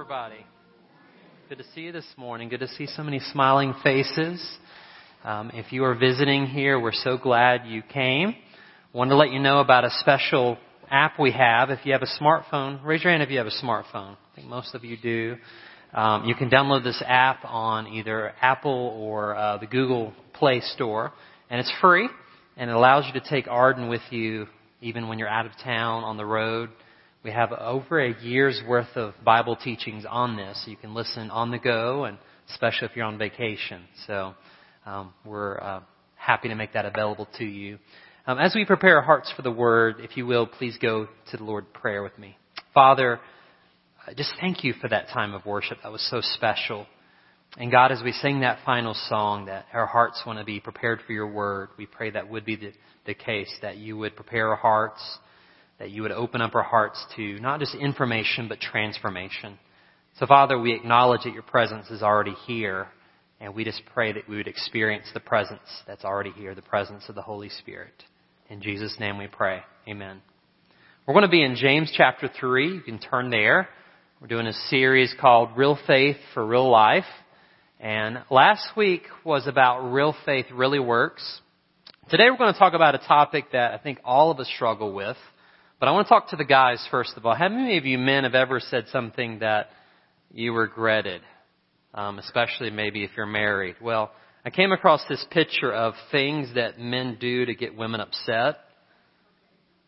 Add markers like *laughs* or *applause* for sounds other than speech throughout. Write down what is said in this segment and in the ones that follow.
everybody. Good to see you this morning. Good to see so many smiling faces. Um, if you are visiting here, we're so glad you came. Wanted to let you know about a special app we have. If you have a smartphone, raise your hand if you have a smartphone. I think most of you do. Um, you can download this app on either Apple or uh, the Google Play Store, and it's free, and it allows you to take Arden with you even when you're out of town on the road. We have over a year's worth of Bible teachings on this. You can listen on the go, and especially if you're on vacation. So um, we're uh, happy to make that available to you. Um, as we prepare our hearts for the Word, if you will, please go to the Lord prayer with me. Father, just thank you for that time of worship. That was so special. And God, as we sing that final song, that our hearts want to be prepared for your Word, we pray that would be the, the case, that you would prepare our hearts that you would open up our hearts to not just information, but transformation. So, Father, we acknowledge that your presence is already here, and we just pray that we would experience the presence that's already here, the presence of the Holy Spirit. In Jesus' name we pray. Amen. We're going to be in James chapter 3. You can turn there. We're doing a series called Real Faith for Real Life. And last week was about real faith really works. Today we're going to talk about a topic that I think all of us struggle with. But I want to talk to the guys first of all. How many of you men have ever said something that you regretted? Um, especially maybe if you're married. Well, I came across this picture of things that men do to get women upset.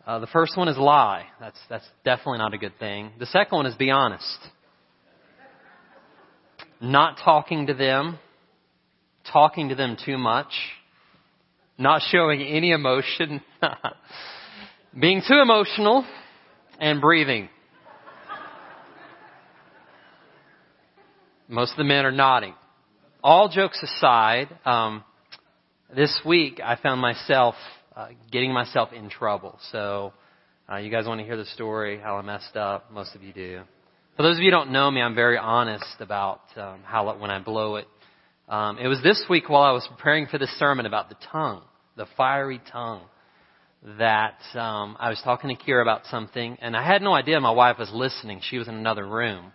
Uh, the first one is lie. That's that's definitely not a good thing. The second one is be honest. Not talking to them, talking to them too much, not showing any emotion. *laughs* Being too emotional and breathing. Most of the men are nodding. All jokes aside, um, this week I found myself uh, getting myself in trouble. So, uh, you guys want to hear the story, how I messed up? Most of you do. For those of you who don't know me, I'm very honest about um, how when I blow it. Um, it was this week while I was preparing for this sermon about the tongue, the fiery tongue that um, I was talking to Kira about something, and I had no idea my wife was listening. She was in another room.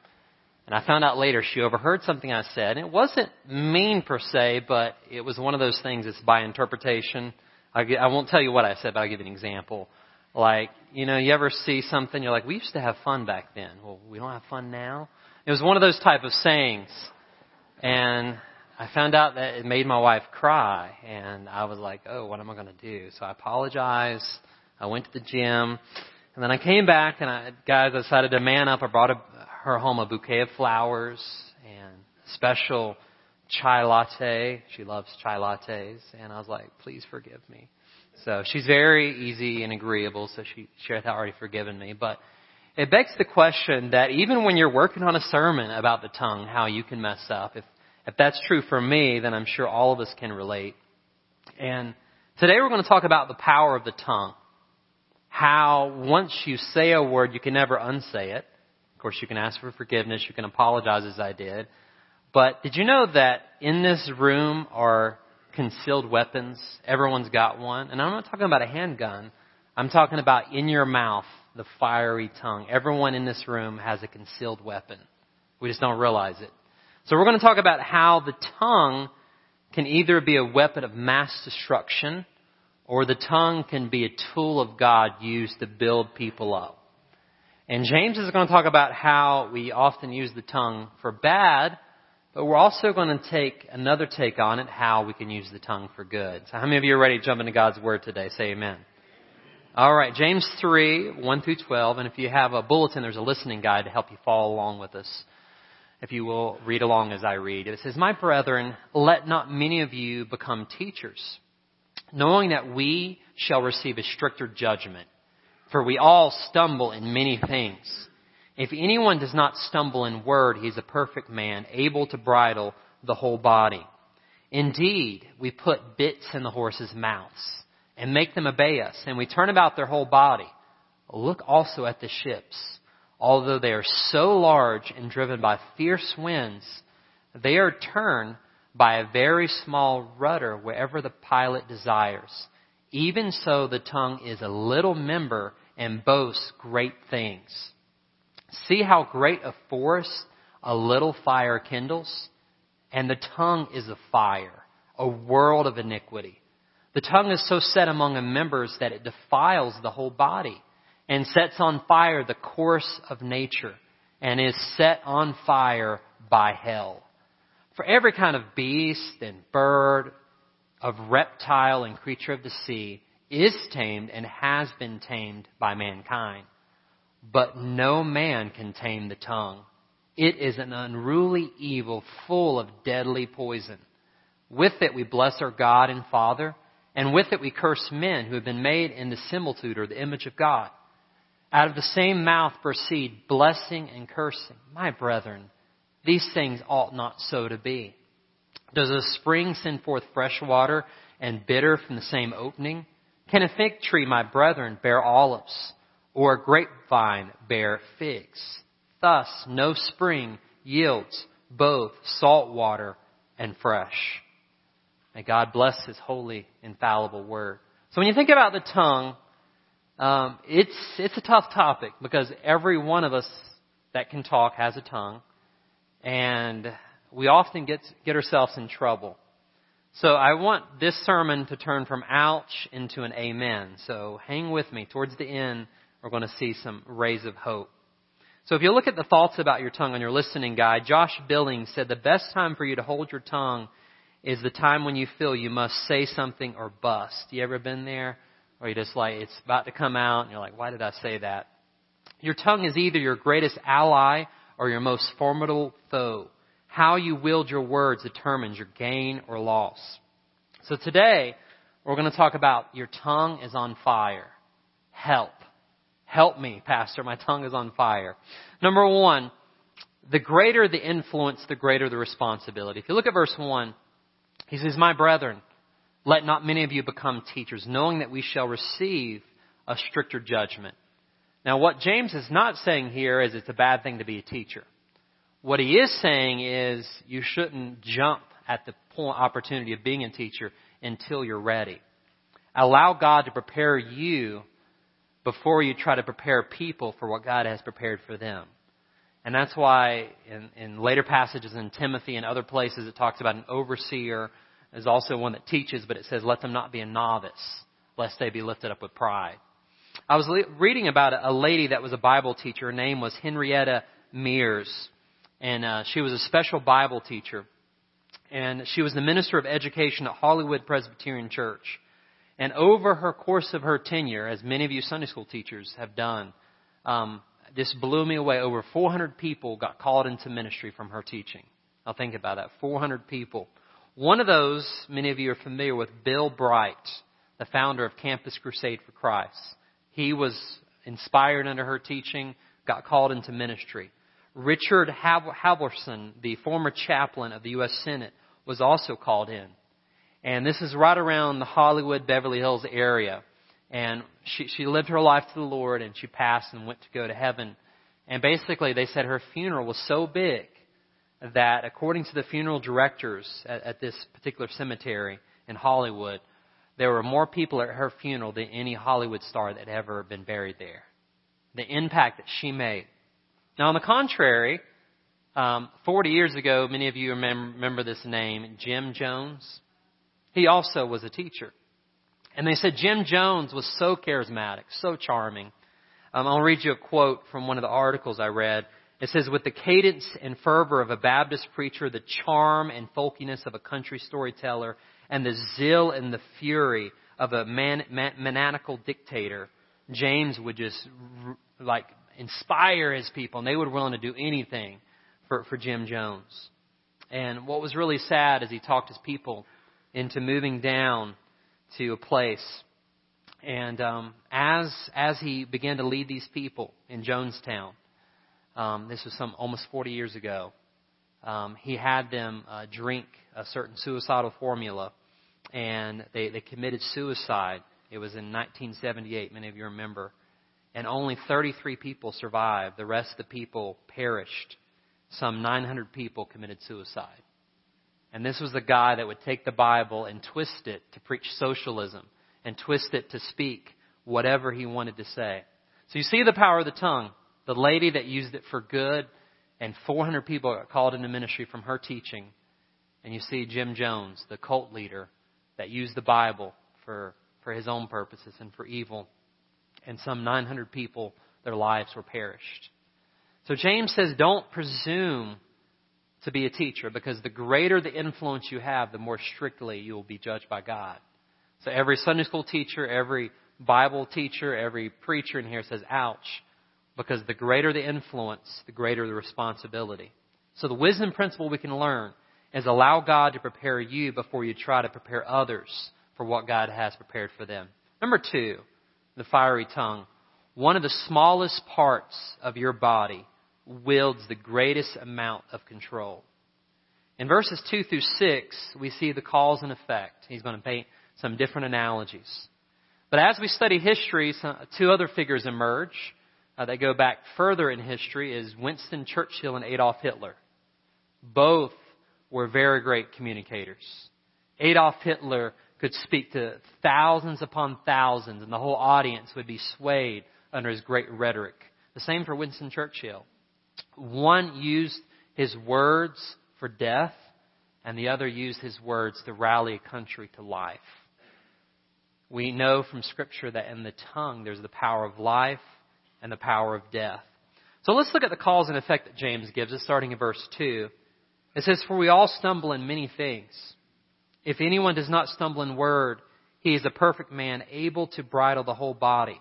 And I found out later she overheard something I said. And it wasn't mean per se, but it was one of those things that's by interpretation. I, I won't tell you what I said, but I'll give you an example. Like, you know, you ever see something, you're like, we used to have fun back then. Well, we don't have fun now. It was one of those type of sayings. And I found out that it made my wife cry, and I was like, oh, what am I going to do? So I apologized. I went to the gym, and then I came back, and I, guys, I decided to man up. I brought a, her home a bouquet of flowers and special chai latte. She loves chai lattes, and I was like, please forgive me. So she's very easy and agreeable, so she, she had already forgiven me. But it begs the question that even when you're working on a sermon about the tongue, how you can mess up. If if that's true for me, then I'm sure all of us can relate. And today we're going to talk about the power of the tongue. How once you say a word, you can never unsay it. Of course, you can ask for forgiveness. You can apologize as I did. But did you know that in this room are concealed weapons? Everyone's got one. And I'm not talking about a handgun. I'm talking about in your mouth, the fiery tongue. Everyone in this room has a concealed weapon. We just don't realize it. So we're going to talk about how the tongue can either be a weapon of mass destruction or the tongue can be a tool of God used to build people up. And James is going to talk about how we often use the tongue for bad, but we're also going to take another take on it, how we can use the tongue for good. So how many of you are ready to jump into God's Word today? Say amen. All right, James 3, 1 through 12. And if you have a bulletin, there's a listening guide to help you follow along with us if you will read along as I read. It says, My brethren, let not many of you become teachers, knowing that we shall receive a stricter judgment. For we all stumble in many things. If anyone does not stumble in word, he is a perfect man, able to bridle the whole body. Indeed, we put bits in the horses' mouths and make them obey us, and we turn about their whole body. Look also at the ships although they are so large and driven by fierce winds, they are turned by a very small rudder wherever the pilot desires. Even so, the tongue is a little member and boasts great things. See how great a forest a little fire kindles, and the tongue is a fire, a world of iniquity. The tongue is so set among the members that it defiles the whole body and sets on fire the course of nature and is set on fire by hell. For every kind of beast and bird, of reptile and creature of the sea is tamed and has been tamed by mankind. But no man can tame the tongue. It is an unruly evil full of deadly poison. With it we bless our God and Father, and with it we curse men who have been made in the similitude or the image of God. Out of the same mouth proceed blessing and cursing. My brethren, these things ought not so to be. Does a spring send forth fresh water and bitter from the same opening? Can a fig tree, my brethren, bear olives, or a grapevine bear figs? Thus, no spring yields both salt water and fresh. May God bless His holy, infallible word. So when you think about the tongue, um, it's it's a tough topic because every one of us that can talk has a tongue, and we often get get ourselves in trouble. So I want this sermon to turn from ouch into an amen. So hang with me. Towards the end, we're going to see some rays of hope. So if you look at the thoughts about your tongue on your listening guide, Josh Billings said the best time for you to hold your tongue is the time when you feel you must say something or bust. You ever been there? Or you just like, it's about to come out and you're like, why did I say that? Your tongue is either your greatest ally or your most formidable foe. How you wield your words determines your gain or loss. So today, we're going to talk about your tongue is on fire. Help. Help me, Pastor. My tongue is on fire. Number one, the greater the influence, the greater the responsibility. If you look at verse one, he says, My brethren, let not many of you become teachers, knowing that we shall receive a stricter judgment. Now, what James is not saying here is it's a bad thing to be a teacher. What he is saying is you shouldn't jump at the opportunity of being a teacher until you're ready. Allow God to prepare you before you try to prepare people for what God has prepared for them. And that's why in, in later passages in Timothy and other places it talks about an overseer is also one that teaches, but it says, let them not be a novice, lest they be lifted up with pride. I was le- reading about a, lady that was a Bible teacher. Her name was Henrietta Mears and uh, she was a special Bible teacher. And she was the minister of education at Hollywood Presbyterian Church. And over her course of her tenure, as many of you Sunday school teachers have done, um, this blew me away. Over 400 people got called into ministry from her teaching. Now think about that. 400 people. One of those, many of you are familiar with Bill Bright, the founder of Campus Crusade for Christ. He was inspired under her teaching, got called into ministry. Richard Halverson, the former chaplain of the U.S. Senate, was also called in. And this is right around the Hollywood, Beverly Hills area. And she, she lived her life to the Lord and she passed and went to go to heaven. And basically they said her funeral was so big that according to the funeral directors at, at this particular cemetery in Hollywood, there were more people at her funeral than any Hollywood star that had ever been buried there. The impact that she made. Now, on the contrary, um, 40 years ago, many of you remember this name, Jim Jones. He also was a teacher. And they said Jim Jones was so charismatic, so charming. Um, I'll read you a quote from one of the articles I read. It says, with the cadence and fervor of a Baptist preacher, the charm and folkiness of a country storyteller, and the zeal and the fury of a man, man, maniacal dictator, James would just like inspire his people, and they were willing to do anything for, for Jim Jones. And what was really sad is he talked his people into moving down to a place. And um, as as he began to lead these people in Jonestown, um, this was some almost 40 years ago. Um, he had them uh, drink a certain suicidal formula, and they they committed suicide. It was in 1978. Many of you remember and only 33 people survived. The rest of the people perished. Some 900 people committed suicide. And this was the guy that would take the Bible and twist it to preach socialism and twist it to speak whatever he wanted to say. So you see the power of the tongue. The lady that used it for good and 400 people got called into ministry from her teaching. And you see Jim Jones, the cult leader that used the Bible for, for his own purposes and for evil. And some 900 people, their lives were perished. So James says, don't presume to be a teacher because the greater the influence you have, the more strictly you will be judged by God. So every Sunday school teacher, every Bible teacher, every preacher in here says, ouch, because the greater the influence, the greater the responsibility. So the wisdom principle we can learn is allow God to prepare you before you try to prepare others for what God has prepared for them. Number two, the fiery tongue. One of the smallest parts of your body wields the greatest amount of control. In verses 2 through 6, we see the cause and effect. He's going to paint some different analogies. But as we study history, two other figures emerge uh, that go back further in history is Winston Churchill and Adolf Hitler. Both were very great communicators. Adolf Hitler could speak to thousands upon thousands, and the whole audience would be swayed under his great rhetoric. The same for Winston Churchill. One used his words for death, and the other used his words to rally a country to life. We know from Scripture that in the tongue there's the power of life and the power of death. So let's look at the cause and effect that James gives us, starting in verse 2. It says, For we all stumble in many things. If anyone does not stumble in word, he is a perfect man, able to bridle the whole body.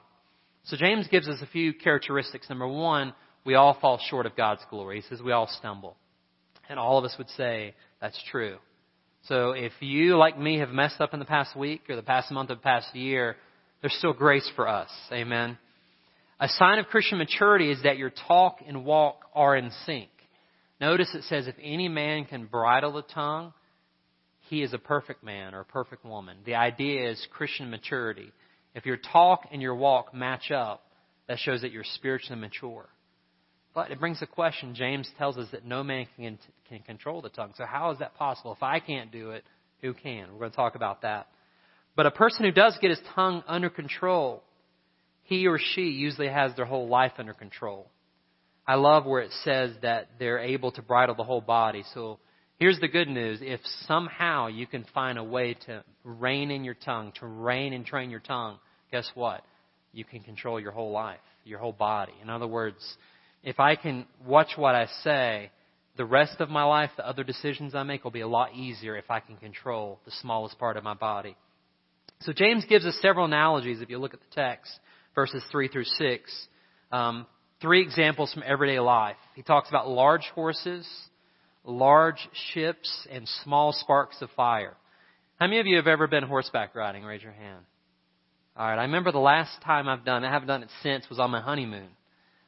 So James gives us a few characteristics. Number one, we all fall short of God's glory. He says we all stumble. And all of us would say that's true. So if you, like me, have messed up in the past week or the past month or the past year, there's still grace for us. Amen. A sign of Christian maturity is that your talk and walk are in sync. Notice it says, if any man can bridle the tongue, he is a perfect man or a perfect woman. The idea is Christian maturity. If your talk and your walk match up, that shows that you're spiritually mature. But it brings a question. James tells us that no man can, can control the tongue. So how is that possible? If I can't do it, who can? We're going to talk about that. But a person who does get his tongue under control he or she usually has their whole life under control. I love where it says that they're able to bridle the whole body. So here's the good news. If somehow you can find a way to rein in your tongue, to rein and train your tongue, guess what? You can control your whole life, your whole body. In other words, if I can watch what I say, the rest of my life, the other decisions I make will be a lot easier if I can control the smallest part of my body. So James gives us several analogies if you look at the text verses 3 through 6. Um, three examples from everyday life. He talks about large horses, large ships, and small sparks of fire. How many of you have ever been horseback riding? Raise your hand. All right. I remember the last time I've done, I haven't done it since, was on my honeymoon.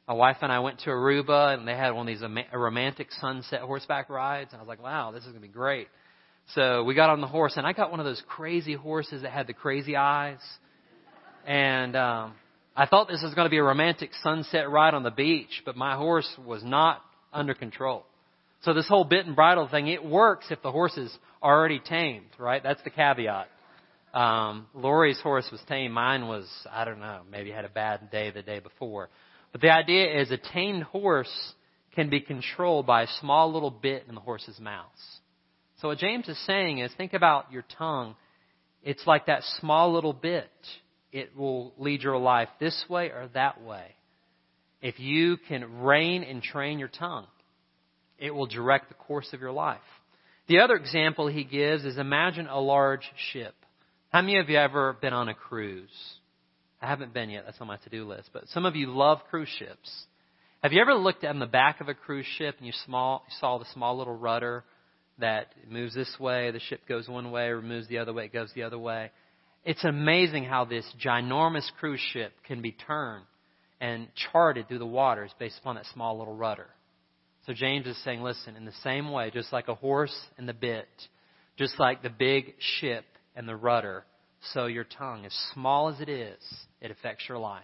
My wife and I went to Aruba, and they had one of these romantic sunset horseback rides. And I was like, wow, this is going to be great. So we got on the horse, and I got one of those crazy horses that had the crazy eyes. And um, I thought this was going to be a romantic sunset ride on the beach, but my horse was not under control. So this whole bit and bridle thing, it works if the horse is already tamed, right? That's the caveat. Um, Lori's horse was tamed. Mine was, I don't know, maybe had a bad day the day before. But the idea is a tamed horse can be controlled by a small little bit in the horse's mouth. So what James is saying is think about your tongue. It's like that small little bit it will lead your life this way or that way. If you can rein and train your tongue, it will direct the course of your life. The other example he gives is imagine a large ship. How many of you ever been on a cruise? I haven't been yet. That's on my to-do list. But some of you love cruise ships. Have you ever looked on the back of a cruise ship and you, small, you saw the small little rudder that moves this way, the ship goes one way, or moves the other way, it goes the other way? It's amazing how this ginormous cruise ship can be turned and charted through the waters based upon that small little rudder. So James is saying, listen, in the same way, just like a horse and the bit, just like the big ship and the rudder, so your tongue, as small as it is, it affects your life.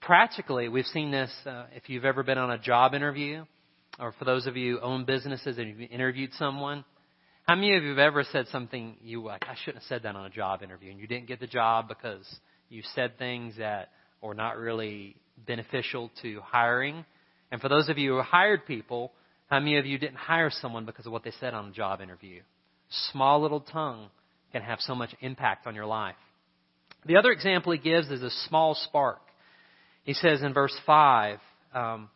Practically, we've seen this uh, if you've ever been on a job interview, or for those of you who own businesses and you've interviewed someone, how many of you have ever said something you like, I shouldn't have said that on a job interview, and you didn't get the job because you said things that were not really beneficial to hiring? And for those of you who hired people, how many of you didn't hire someone because of what they said on a job interview? Small little tongue can have so much impact on your life. The other example he gives is a small spark. He says in verse 5, um,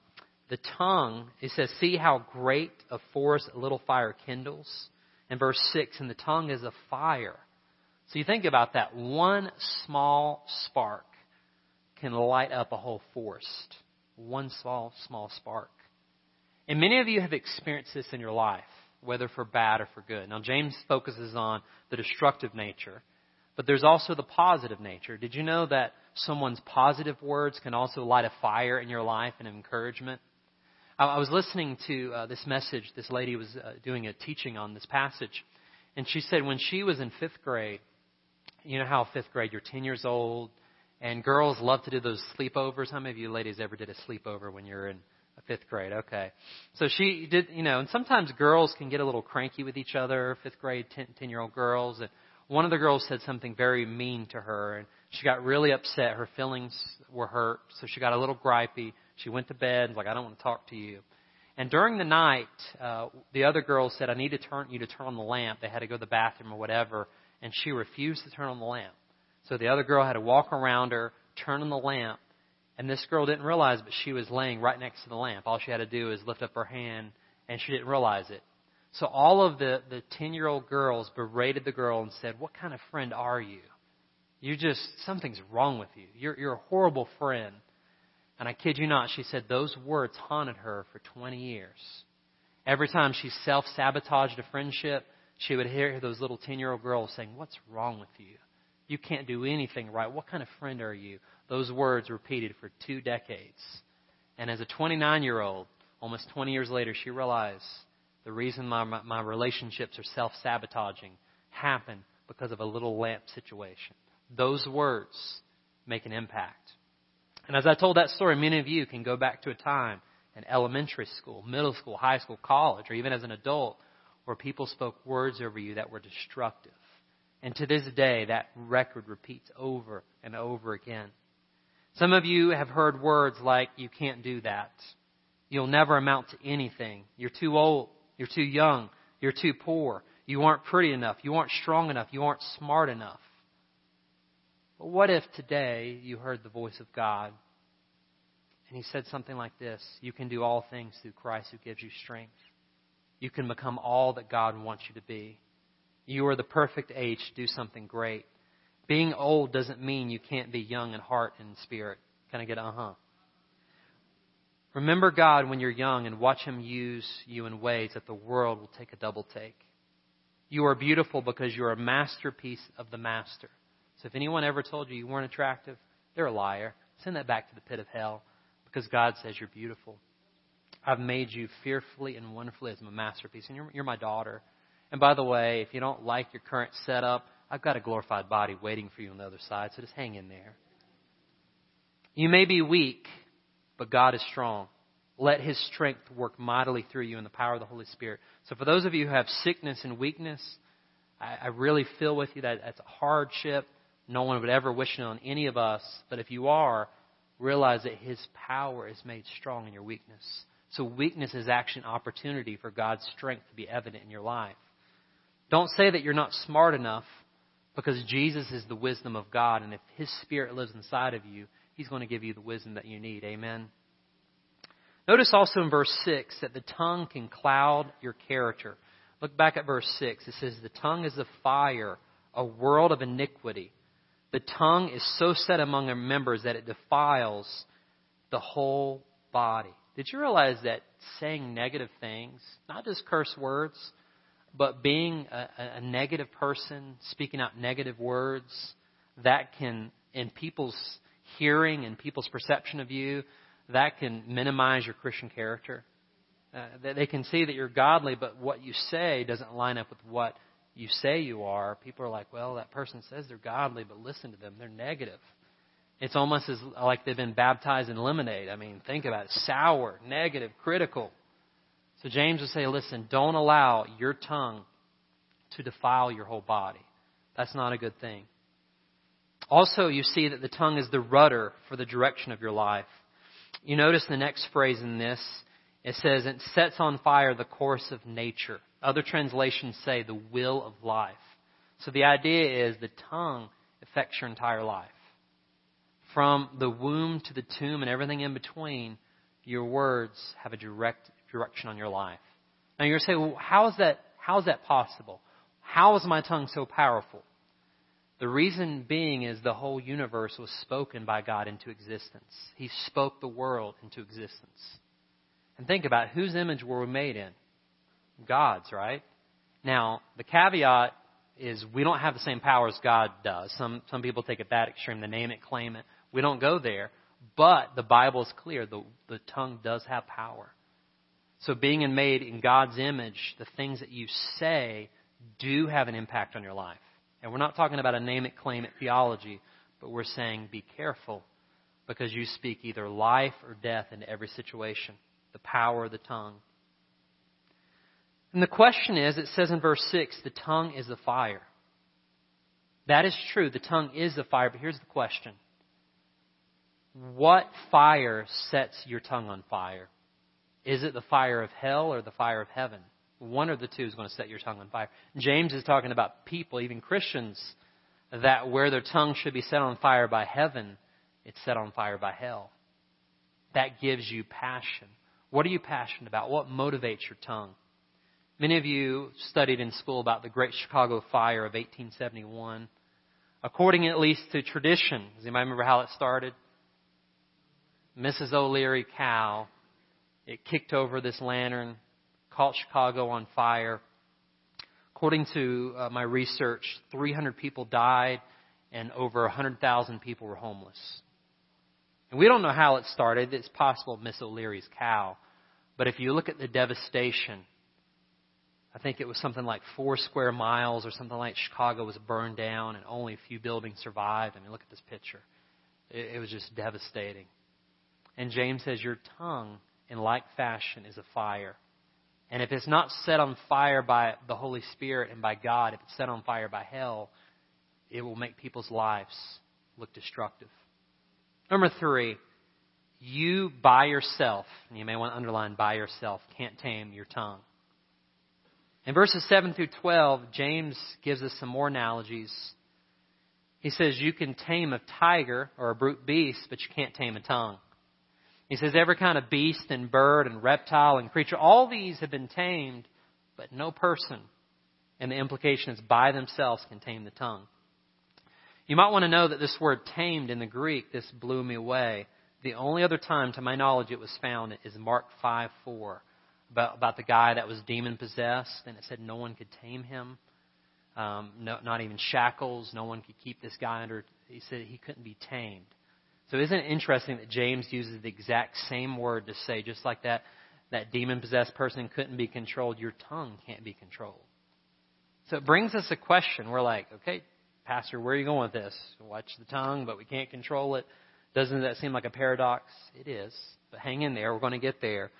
the tongue, he says, see how great a forest a little fire kindles. In verse 6, and the tongue is a fire. So you think about that. One small spark can light up a whole forest. One small, small spark. And many of you have experienced this in your life, whether for bad or for good. Now, James focuses on the destructive nature, but there's also the positive nature. Did you know that someone's positive words can also light a fire in your life and encouragement? I was listening to uh, this message. This lady was uh, doing a teaching on this passage, and she said when she was in fifth grade, you know how fifth grade, you're 10 years old, and girls love to do those sleepovers. How many of you ladies ever did a sleepover when you're in fifth grade? Okay. So she did, you know, and sometimes girls can get a little cranky with each other, fifth grade, 10 year old girls. And one of the girls said something very mean to her, and she got really upset. Her feelings were hurt, so she got a little gripey. She went to bed, and was like, I don't want to talk to you. And during the night, uh, the other girl said, I need to turn you to turn on the lamp. They had to go to the bathroom or whatever, and she refused to turn on the lamp. So the other girl had to walk around her, turn on the lamp, and this girl didn't realize, but she was laying right next to the lamp. All she had to do is lift up her hand, and she didn't realize it. So all of the, the 10 year old girls berated the girl and said, What kind of friend are you? You just, something's wrong with you. You're, you're a horrible friend. And I kid you not, she said those words haunted her for 20 years. Every time she self sabotaged a friendship, she would hear those little 10 year old girls saying, What's wrong with you? You can't do anything right. What kind of friend are you? Those words repeated for two decades. And as a 29 year old, almost 20 years later, she realized the reason my, my, my relationships are self sabotaging happen because of a little lamp situation. Those words make an impact. And as I told that story, many of you can go back to a time in elementary school, middle school, high school, college, or even as an adult where people spoke words over you that were destructive. And to this day, that record repeats over and over again. Some of you have heard words like, you can't do that. You'll never amount to anything. You're too old. You're too young. You're too poor. You aren't pretty enough. You aren't strong enough. You aren't smart enough. But what if today you heard the voice of God and he said something like this You can do all things through Christ who gives you strength. You can become all that God wants you to be. You are the perfect age to do something great. Being old doesn't mean you can't be young in heart and spirit. Kind of get uh huh? Remember God when you're young and watch Him use you in ways that the world will take a double take. You are beautiful because you're a masterpiece of the Master. So if anyone ever told you you weren't attractive, they're a liar. Send that back to the pit of hell because God says you're beautiful. I've made you fearfully and wonderfully as my masterpiece, and you're, you're my daughter. And by the way, if you don't like your current setup, I've got a glorified body waiting for you on the other side, so just hang in there. You may be weak, but God is strong. Let His strength work mightily through you in the power of the Holy Spirit. So, for those of you who have sickness and weakness, I, I really feel with you that that's a hardship. No one would ever wish it on any of us. But if you are, realize that His power is made strong in your weakness. So weakness is actually an opportunity for God's strength to be evident in your life. Don't say that you're not smart enough because Jesus is the wisdom of God, and if His Spirit lives inside of you, He's going to give you the wisdom that you need. Amen. Notice also in verse 6 that the tongue can cloud your character. Look back at verse 6. It says, The tongue is a fire, a world of iniquity. The tongue is so set among our members that it defiles the whole body. Did you realize that saying negative things, not just curse words, but being a, a negative person, speaking out negative words, that can, in people's hearing and people's perception of you, that can minimize your Christian character. Uh, they can see that you're godly, but what you say doesn't line up with what you say you are, people are like, well, that person says they're godly, but listen to them. They're negative. It's almost as like they've been baptized in lemonade. I mean, think about it. Sour, negative, critical. So James would say, listen, don't allow your tongue to defile your whole body. That's not a good thing. Also, you see that the tongue is the rudder for the direction of your life. You notice the next phrase in this. It says, it sets on fire the course of nature. Other translations say the will of life. So the idea is the tongue affects your entire life. From the womb to the tomb and everything in between, your words have a direct direction on your life. Now you're saying, well, how is that, how is that possible? How is my tongue so powerful? The reason being is the whole universe was spoken by God into existence. He spoke the world into existence. And think about it, whose image were we made in? God's, right? Now, the caveat is we don't have the same power as God does. Some some people take it that extreme, the name it, claim it. We don't go there. But the Bible is clear. The, the tongue does have power. So being made in God's image, the things that you say do have an impact on your life. And we're not talking about a name it, claim it theology, but we're saying be careful because you speak either life or death into every situation. The power of the tongue. And the question is, it says in verse 6, the tongue is the fire. That is true. The tongue is the fire, but here's the question. What fire sets your tongue on fire? Is it the fire of hell or the fire of heaven? One of the two is going to set your tongue on fire. James is talking about people, even Christians, that where their tongue should be set on fire by heaven, it's set on fire by hell. That gives you passion. What are you passionate about? What motivates your tongue? Many of you studied in school about the Great Chicago Fire of 1871. According at least to tradition, does anybody remember how it started? Mrs. O'Leary cow, it kicked over this lantern, caught Chicago on fire. According to uh, my research, 300 people died and over 100,000 people were homeless. And we don't know how it started. It's possible Miss O'Leary's cow. But if you look at the devastation, I think it was something like four square miles or something like Chicago was burned down and only a few buildings survived. I mean, look at this picture. It, it was just devastating. And James says, Your tongue, in like fashion, is a fire. And if it's not set on fire by the Holy Spirit and by God, if it's set on fire by hell, it will make people's lives look destructive. Number three, you by yourself, and you may want to underline by yourself, can't tame your tongue. In verses 7 through 12, James gives us some more analogies. He says, You can tame a tiger or a brute beast, but you can't tame a tongue. He says every kind of beast and bird and reptile and creature, all these have been tamed, but no person. And the implication is by themselves can tame the tongue. You might want to know that this word tamed in the Greek, this blew me away. The only other time, to my knowledge, it was found is Mark 5 4, about, about the guy that was demon possessed, and it said no one could tame him. Um, no, not even shackles. No one could keep this guy under. He said he couldn't be tamed. So isn't it interesting that James uses the exact same word to say, just like that, that demon possessed person couldn't be controlled, your tongue can't be controlled. So it brings us a question. We're like, okay, Pastor, where are you going with this? Watch the tongue, but we can't control it. Doesn't that seem like a paradox? It is. But hang in there. We're going to get there.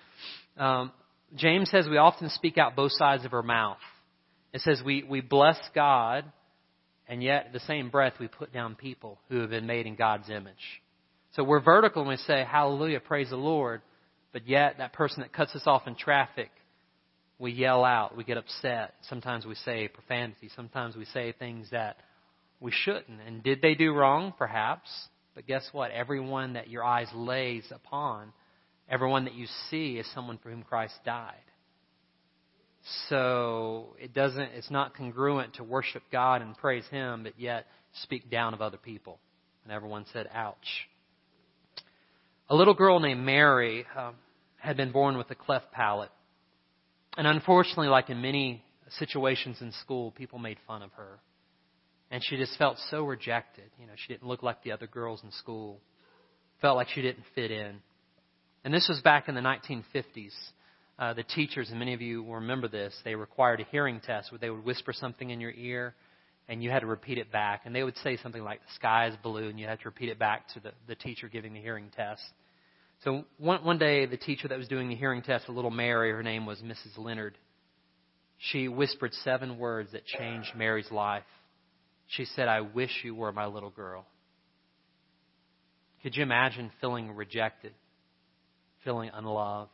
Um, James says we often speak out both sides of our mouth. It says we, we bless God, and yet, in the same breath, we put down people who have been made in God's image. So we're vertical when we say, Hallelujah, praise the Lord. But yet, that person that cuts us off in traffic, we yell out, we get upset. Sometimes we say profanity. Sometimes we say things that we shouldn't. And did they do wrong? Perhaps. But guess what? Everyone that your eyes lays upon, everyone that you see is someone for whom Christ died. So it doesn't, it's not congruent to worship God and praise Him, but yet speak down of other people. And everyone said, ouch. A little girl named Mary um, had been born with a cleft palate. And unfortunately, like in many situations in school, people made fun of her. And she just felt so rejected. You know, she didn't look like the other girls in school. Felt like she didn't fit in. And this was back in the 1950s. Uh, the teachers, and many of you will remember this, they required a hearing test where they would whisper something in your ear and you had to repeat it back. And they would say something like, the sky is blue, and you had to repeat it back to the, the teacher giving the hearing test. So one, one day, the teacher that was doing the hearing test, a little Mary, her name was Mrs. Leonard, she whispered seven words that changed Mary's life. She said, I wish you were my little girl. Could you imagine feeling rejected? feeling unloved.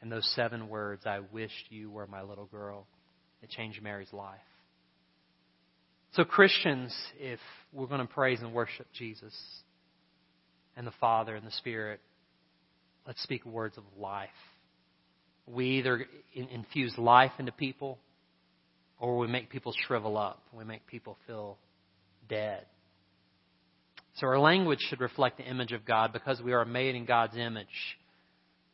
And those seven words, I wished you were my little girl, it changed Mary's life. So, Christians, if we're going to praise and worship Jesus and the Father and the Spirit, let's speak words of life. We either infuse life into people or we make people shrivel up. We make people feel dead. So our language should reflect the image of God because we are made in God's image.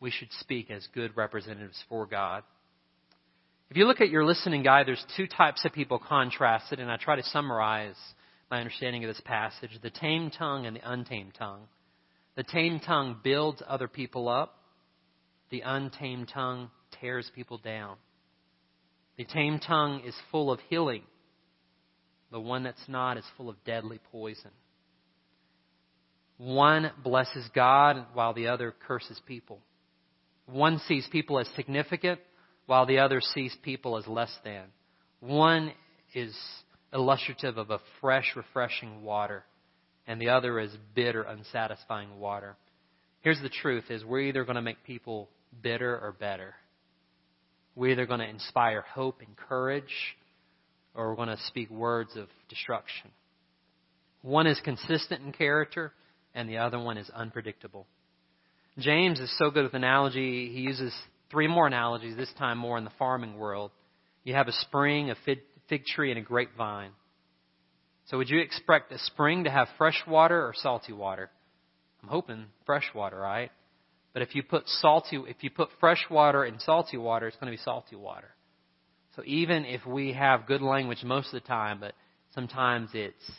We should speak as good representatives for God. If you look at your listening guide, there's two types of people contrasted, and I try to summarize my understanding of this passage the tame tongue and the untamed tongue. The tame tongue builds other people up, the untamed tongue tears people down. The tame tongue is full of healing, the one that's not is full of deadly poison. One blesses God while the other curses people. One sees people as significant while the other sees people as less than. One is illustrative of a fresh, refreshing water, and the other is bitter, unsatisfying water. Here's the truth is we're either going to make people bitter or better. We're either going to inspire hope and courage, or we're going to speak words of destruction. One is consistent in character, and the other one is unpredictable. James is so good with analogy, he uses three more analogies, this time more in the farming world. You have a spring, a fig tree, and a grapevine. So would you expect a spring to have fresh water or salty water? I'm hoping fresh water, right? But if you put salty, if you put fresh water in salty water, it's going to be salty water. So even if we have good language most of the time, but sometimes it's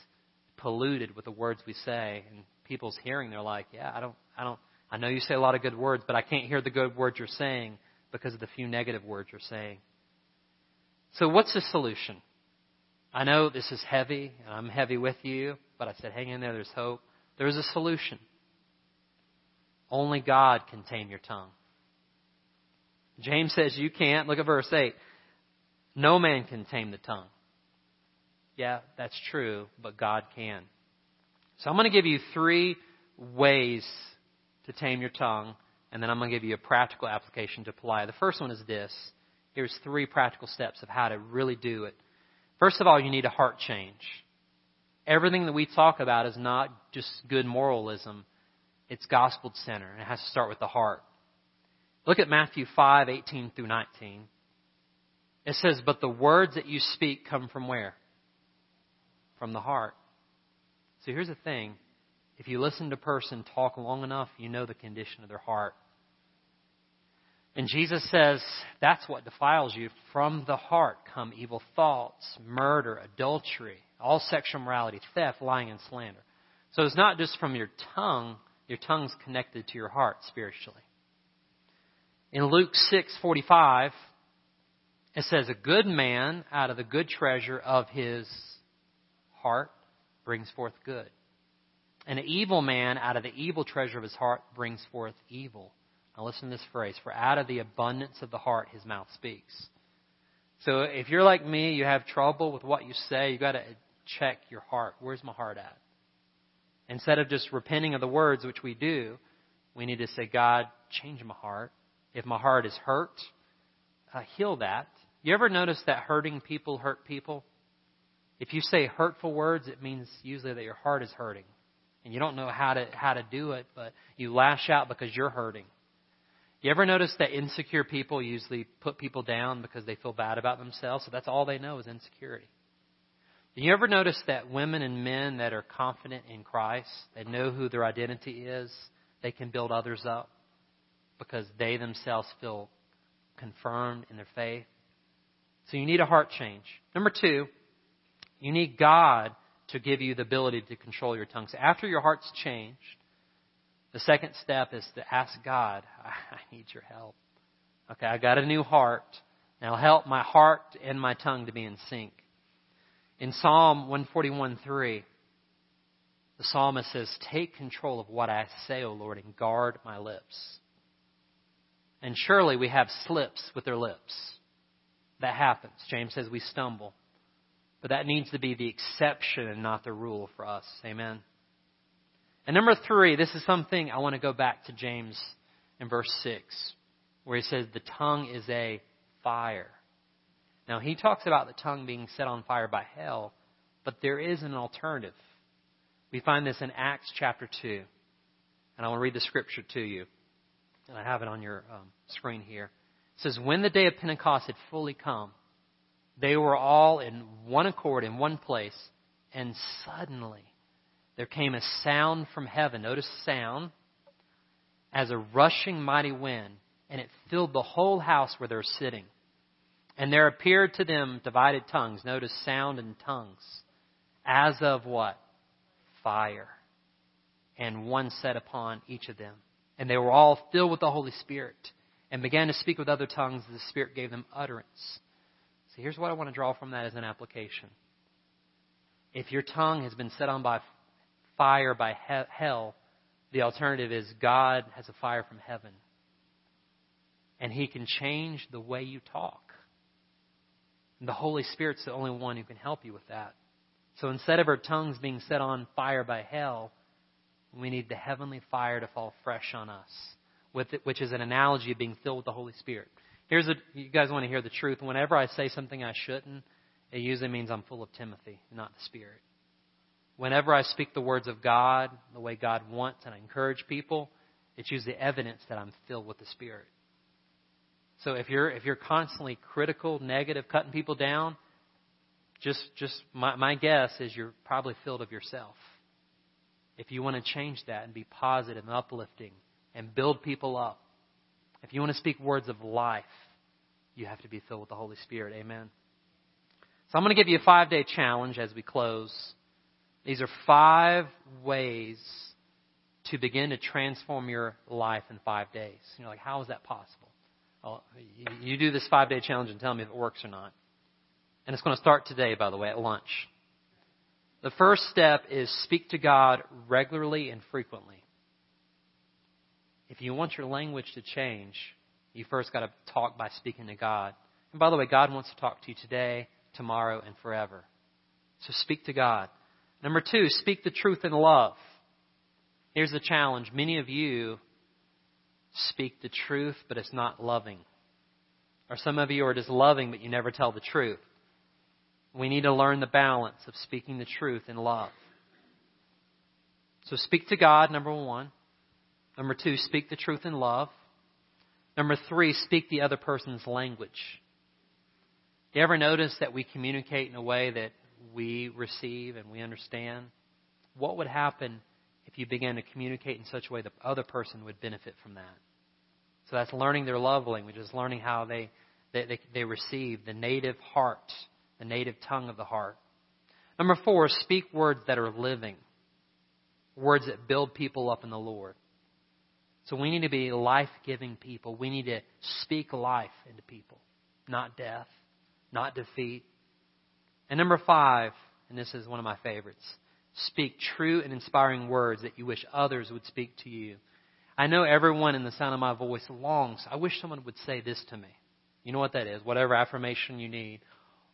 polluted with the words we say, and people's hearing, they're like, yeah, I don't, I don't, I know you say a lot of good words, but I can't hear the good words you're saying because of the few negative words you're saying. So what's the solution? I know this is heavy, and I'm heavy with you, but I said, hang in there, there's hope. There's a solution. Only God can tame your tongue. James says you can't. Look at verse 8. No man can tame the tongue. Yeah, that's true, but God can. So I'm going to give you three ways to tame your tongue, and then I'm going to give you a practical application to apply. The first one is this. Here's three practical steps of how to really do it. First of all, you need a heart change. Everything that we talk about is not just good moralism. It's gospel centered, and it has to start with the heart. Look at Matthew 5, 18 through 19. It says, But the words that you speak come from where? From the heart. So here's the thing. If you listen to a person talk long enough, you know the condition of their heart. And Jesus says that's what defiles you. From the heart come evil thoughts, murder, adultery, all sexual morality, theft, lying, and slander. So it's not just from your tongue, your tongue's connected to your heart spiritually. In Luke 6:45, it says, "A good man out of the good treasure of his heart brings forth good. An evil man out of the evil treasure of his heart brings forth evil. Now listen to this phrase For out of the abundance of the heart his mouth speaks. So if you're like me, you have trouble with what you say, you've got to check your heart. Where's my heart at? Instead of just repenting of the words, which we do, we need to say, God, change my heart. If my heart is hurt, uh, heal that. You ever notice that hurting people hurt people? If you say hurtful words, it means usually that your heart is hurting. And you don't know how to, how to do it, but you lash out because you're hurting. You ever notice that insecure people usually put people down because they feel bad about themselves? So that's all they know is insecurity. Do you ever notice that women and men that are confident in Christ, that know who their identity is, they can build others up because they themselves feel confirmed in their faith? So you need a heart change. Number two, you need God to give you the ability to control your tongue. So after your heart's changed, the second step is to ask God, *laughs* I need your help. Okay, I got a new heart. Now help my heart and my tongue to be in sync. In Psalm 141:3, the psalmist says, Take control of what I say, O Lord, and guard my lips. And surely we have slips with their lips. That happens. James says we stumble. But that needs to be the exception and not the rule for us. Amen. And number three, this is something I want to go back to James in verse 6, where he says, The tongue is a fire. Now, he talks about the tongue being set on fire by hell, but there is an alternative. We find this in Acts chapter 2. And I want to read the scripture to you. And I have it on your um, screen here. It says, When the day of Pentecost had fully come, they were all in one accord in one place, and suddenly there came a sound from heaven. Notice sound as a rushing mighty wind, and it filled the whole house where they were sitting. And there appeared to them divided tongues. Notice sound and tongues. As of what? Fire. And one set upon each of them. And they were all filled with the Holy Spirit and began to speak with other tongues as the Spirit gave them utterance. Here's what I want to draw from that as an application. If your tongue has been set on by fire by he- hell, the alternative is God has a fire from heaven. And He can change the way you talk. And the Holy Spirit's the only one who can help you with that. So instead of our tongues being set on fire by hell, we need the heavenly fire to fall fresh on us, which is an analogy of being filled with the Holy Spirit. Here's a, you guys want to hear the truth. Whenever I say something I shouldn't, it usually means I'm full of Timothy, not the Spirit. Whenever I speak the words of God, the way God wants, and I encourage people, it's usually evidence that I'm filled with the Spirit. So if you're if you're constantly critical, negative, cutting people down, just just my, my guess is you're probably filled of yourself. If you want to change that and be positive and uplifting and build people up, if you want to speak words of life, you have to be filled with the Holy Spirit. Amen. So I'm going to give you a five day challenge as we close. These are five ways to begin to transform your life in five days. You're like, how is that possible? Well, you do this five day challenge and tell me if it works or not. And it's going to start today, by the way, at lunch. The first step is speak to God regularly and frequently. If you want your language to change, you first got to talk by speaking to God. And by the way, God wants to talk to you today, tomorrow, and forever. So speak to God. Number two, speak the truth in love. Here's the challenge. Many of you speak the truth, but it's not loving. Or some of you are just loving, but you never tell the truth. We need to learn the balance of speaking the truth in love. So speak to God, number one. Number two, speak the truth in love. Number three, speak the other person's language. Do you ever notice that we communicate in a way that we receive and we understand? What would happen if you began to communicate in such a way the other person would benefit from that. So that's learning their love language, is learning how they, they, they, they receive the native heart, the native tongue of the heart. Number four, speak words that are living, words that build people up in the Lord. So we need to be life giving people. We need to speak life into people, not death, not defeat. And number five, and this is one of my favorites, speak true and inspiring words that you wish others would speak to you. I know everyone in the sound of my voice longs. I wish someone would say this to me. You know what that is? Whatever affirmation you need.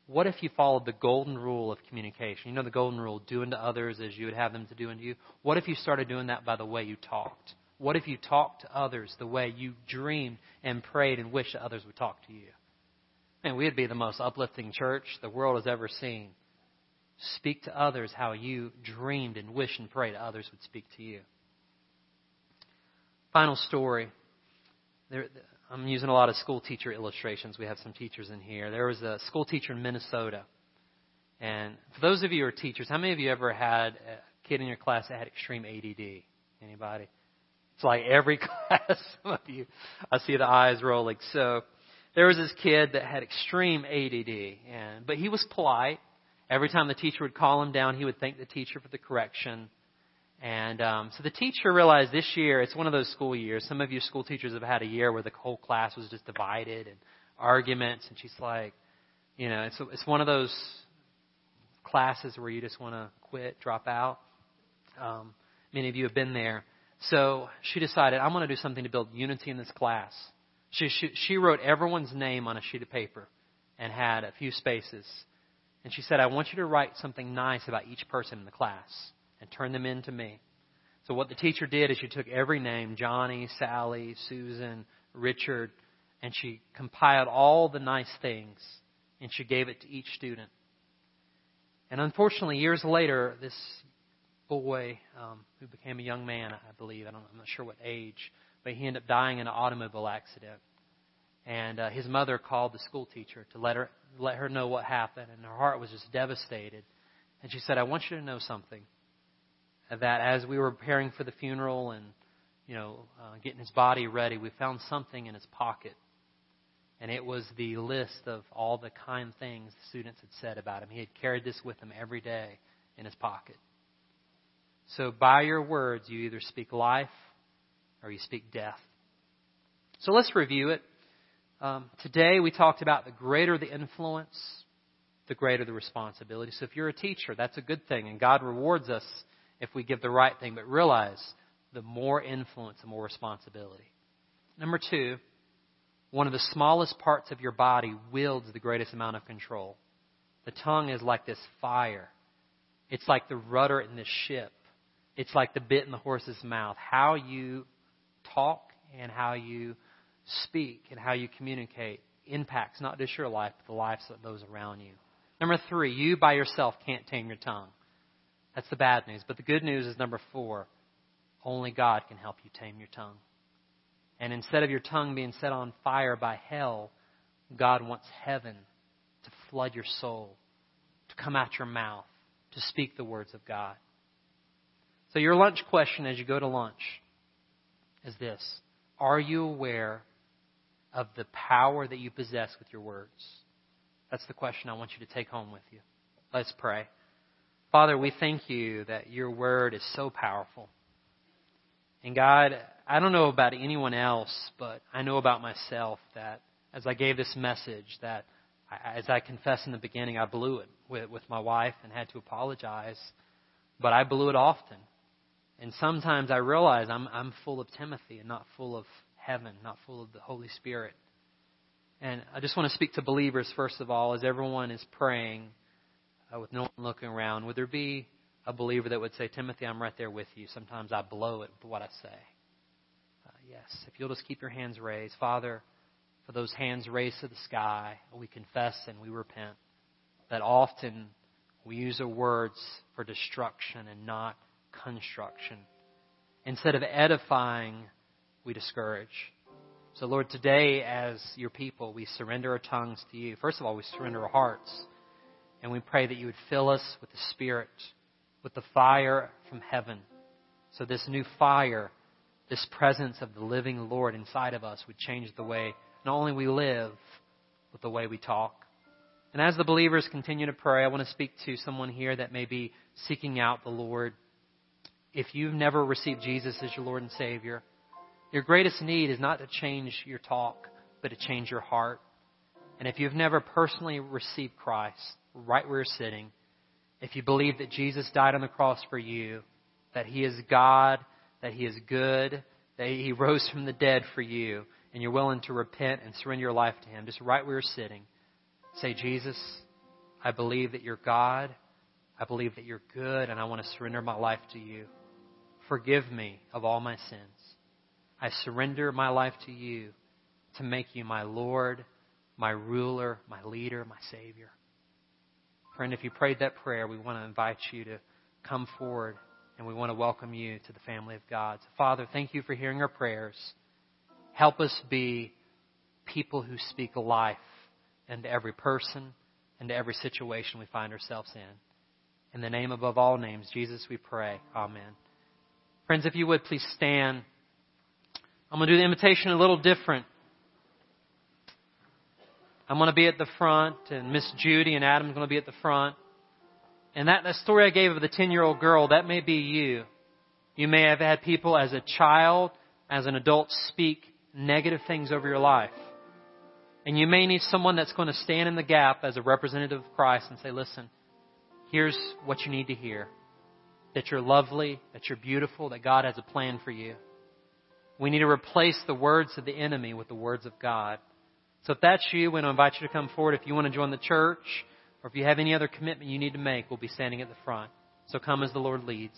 What if you followed the golden rule of communication? You know the golden rule, do unto others as you would have them to do unto you. What if you started doing that by the way you talked? What if you talked to others the way you dreamed and prayed and wished that others would talk to you? Man, we'd be the most uplifting church the world has ever seen. Speak to others how you dreamed and wished and prayed others would speak to you. Final story. There, I'm using a lot of school teacher illustrations. We have some teachers in here. There was a school teacher in Minnesota. And for those of you who are teachers, how many of you ever had a kid in your class that had extreme ADD? Anybody? It's like every *laughs* class. Some of you, I see the eyes rolling. So there was this kid that had extreme ADD, and but he was polite. Every time the teacher would call him down, he would thank the teacher for the correction. And um, so the teacher realized this year, it's one of those school years. Some of you school teachers have had a year where the whole class was just divided and arguments. And she's like, you know, it's, it's one of those classes where you just want to quit, drop out. Um, many of you have been there. So she decided, I'm going to do something to build unity in this class. She, she, she wrote everyone's name on a sheet of paper and had a few spaces. And she said, I want you to write something nice about each person in the class and turn them in to me. So what the teacher did is she took every name, Johnny, Sally, Susan, Richard, and she compiled all the nice things and she gave it to each student. And unfortunately, years later, this boy um, who became a young man, I believe, I don't, I'm not sure what age, but he ended up dying in an automobile accident. And uh, his mother called the school teacher to let her let her know what happened, and her heart was just devastated. And she said, "I want you to know something. That as we were preparing for the funeral and you know uh, getting his body ready, we found something in his pocket, and it was the list of all the kind things the students had said about him. He had carried this with him every day in his pocket. So by your words, you either speak life or you speak death. So let's review it. Um, today we talked about the greater the influence, the greater the responsibility. So if you're a teacher, that's a good thing, and God rewards us if we give the right thing. But realize the more influence, the more responsibility. Number two, one of the smallest parts of your body wields the greatest amount of control. The tongue is like this fire. It's like the rudder in this ship. It's like the bit in the horse's mouth. How you talk and how you speak and how you communicate impacts not just your life, but the lives of those around you. Number three, you by yourself can't tame your tongue. That's the bad news. But the good news is number four, only God can help you tame your tongue. And instead of your tongue being set on fire by hell, God wants heaven to flood your soul, to come out your mouth, to speak the words of God. So, your lunch question as you go to lunch is this Are you aware of the power that you possess with your words? That's the question I want you to take home with you. Let's pray. Father, we thank you that your word is so powerful. And God, I don't know about anyone else, but I know about myself that as I gave this message, that as I confessed in the beginning, I blew it with, with my wife and had to apologize. But I blew it often. And sometimes I realize I'm, I'm full of Timothy and not full of heaven, not full of the Holy Spirit. And I just want to speak to believers, first of all, as everyone is praying uh, with no one looking around. Would there be a believer that would say, Timothy, I'm right there with you. Sometimes I blow it with what I say. Uh, yes, if you'll just keep your hands raised. Father, for those hands raised to the sky, we confess and we repent that often we use our words for destruction and not construction. Instead of edifying, we discourage. So, Lord, today, as your people, we surrender our tongues to you. First of all, we surrender our hearts. And we pray that you would fill us with the Spirit, with the fire from heaven. So, this new fire, this presence of the living Lord inside of us would change the way not only we live, but the way we talk. And as the believers continue to pray, I want to speak to someone here that may be seeking out the Lord. If you've never received Jesus as your Lord and Savior, your greatest need is not to change your talk, but to change your heart. And if you've never personally received Christ, right where you're sitting, if you believe that Jesus died on the cross for you, that He is God, that He is good, that He rose from the dead for you, and you're willing to repent and surrender your life to Him, just right where you're sitting, say, Jesus, I believe that you're God. I believe that you're good, and I want to surrender my life to you. Forgive me of all my sins. I surrender my life to you to make you my Lord, my ruler, my leader, my Savior. Friend, if you prayed that prayer, we want to invite you to come forward and we want to welcome you to the family of God. So, Father, thank you for hearing our prayers. Help us be people who speak life into every person and to every situation we find ourselves in. In the name above all names, Jesus, we pray. Amen. Friends, if you would please stand. I'm going to do the invitation a little different. I'm going to be at the front, and Miss Judy and Adam's going to be at the front. And that, that story I gave of the 10 year old girl, that may be you. You may have had people as a child, as an adult, speak negative things over your life. And you may need someone that's going to stand in the gap as a representative of Christ and say, listen, here's what you need to hear. That you're lovely, that you're beautiful, that God has a plan for you. We need to replace the words of the enemy with the words of God. So if that's you, we to invite you to come forward. If you want to join the church, or if you have any other commitment you need to make, we'll be standing at the front. So come as the Lord leads.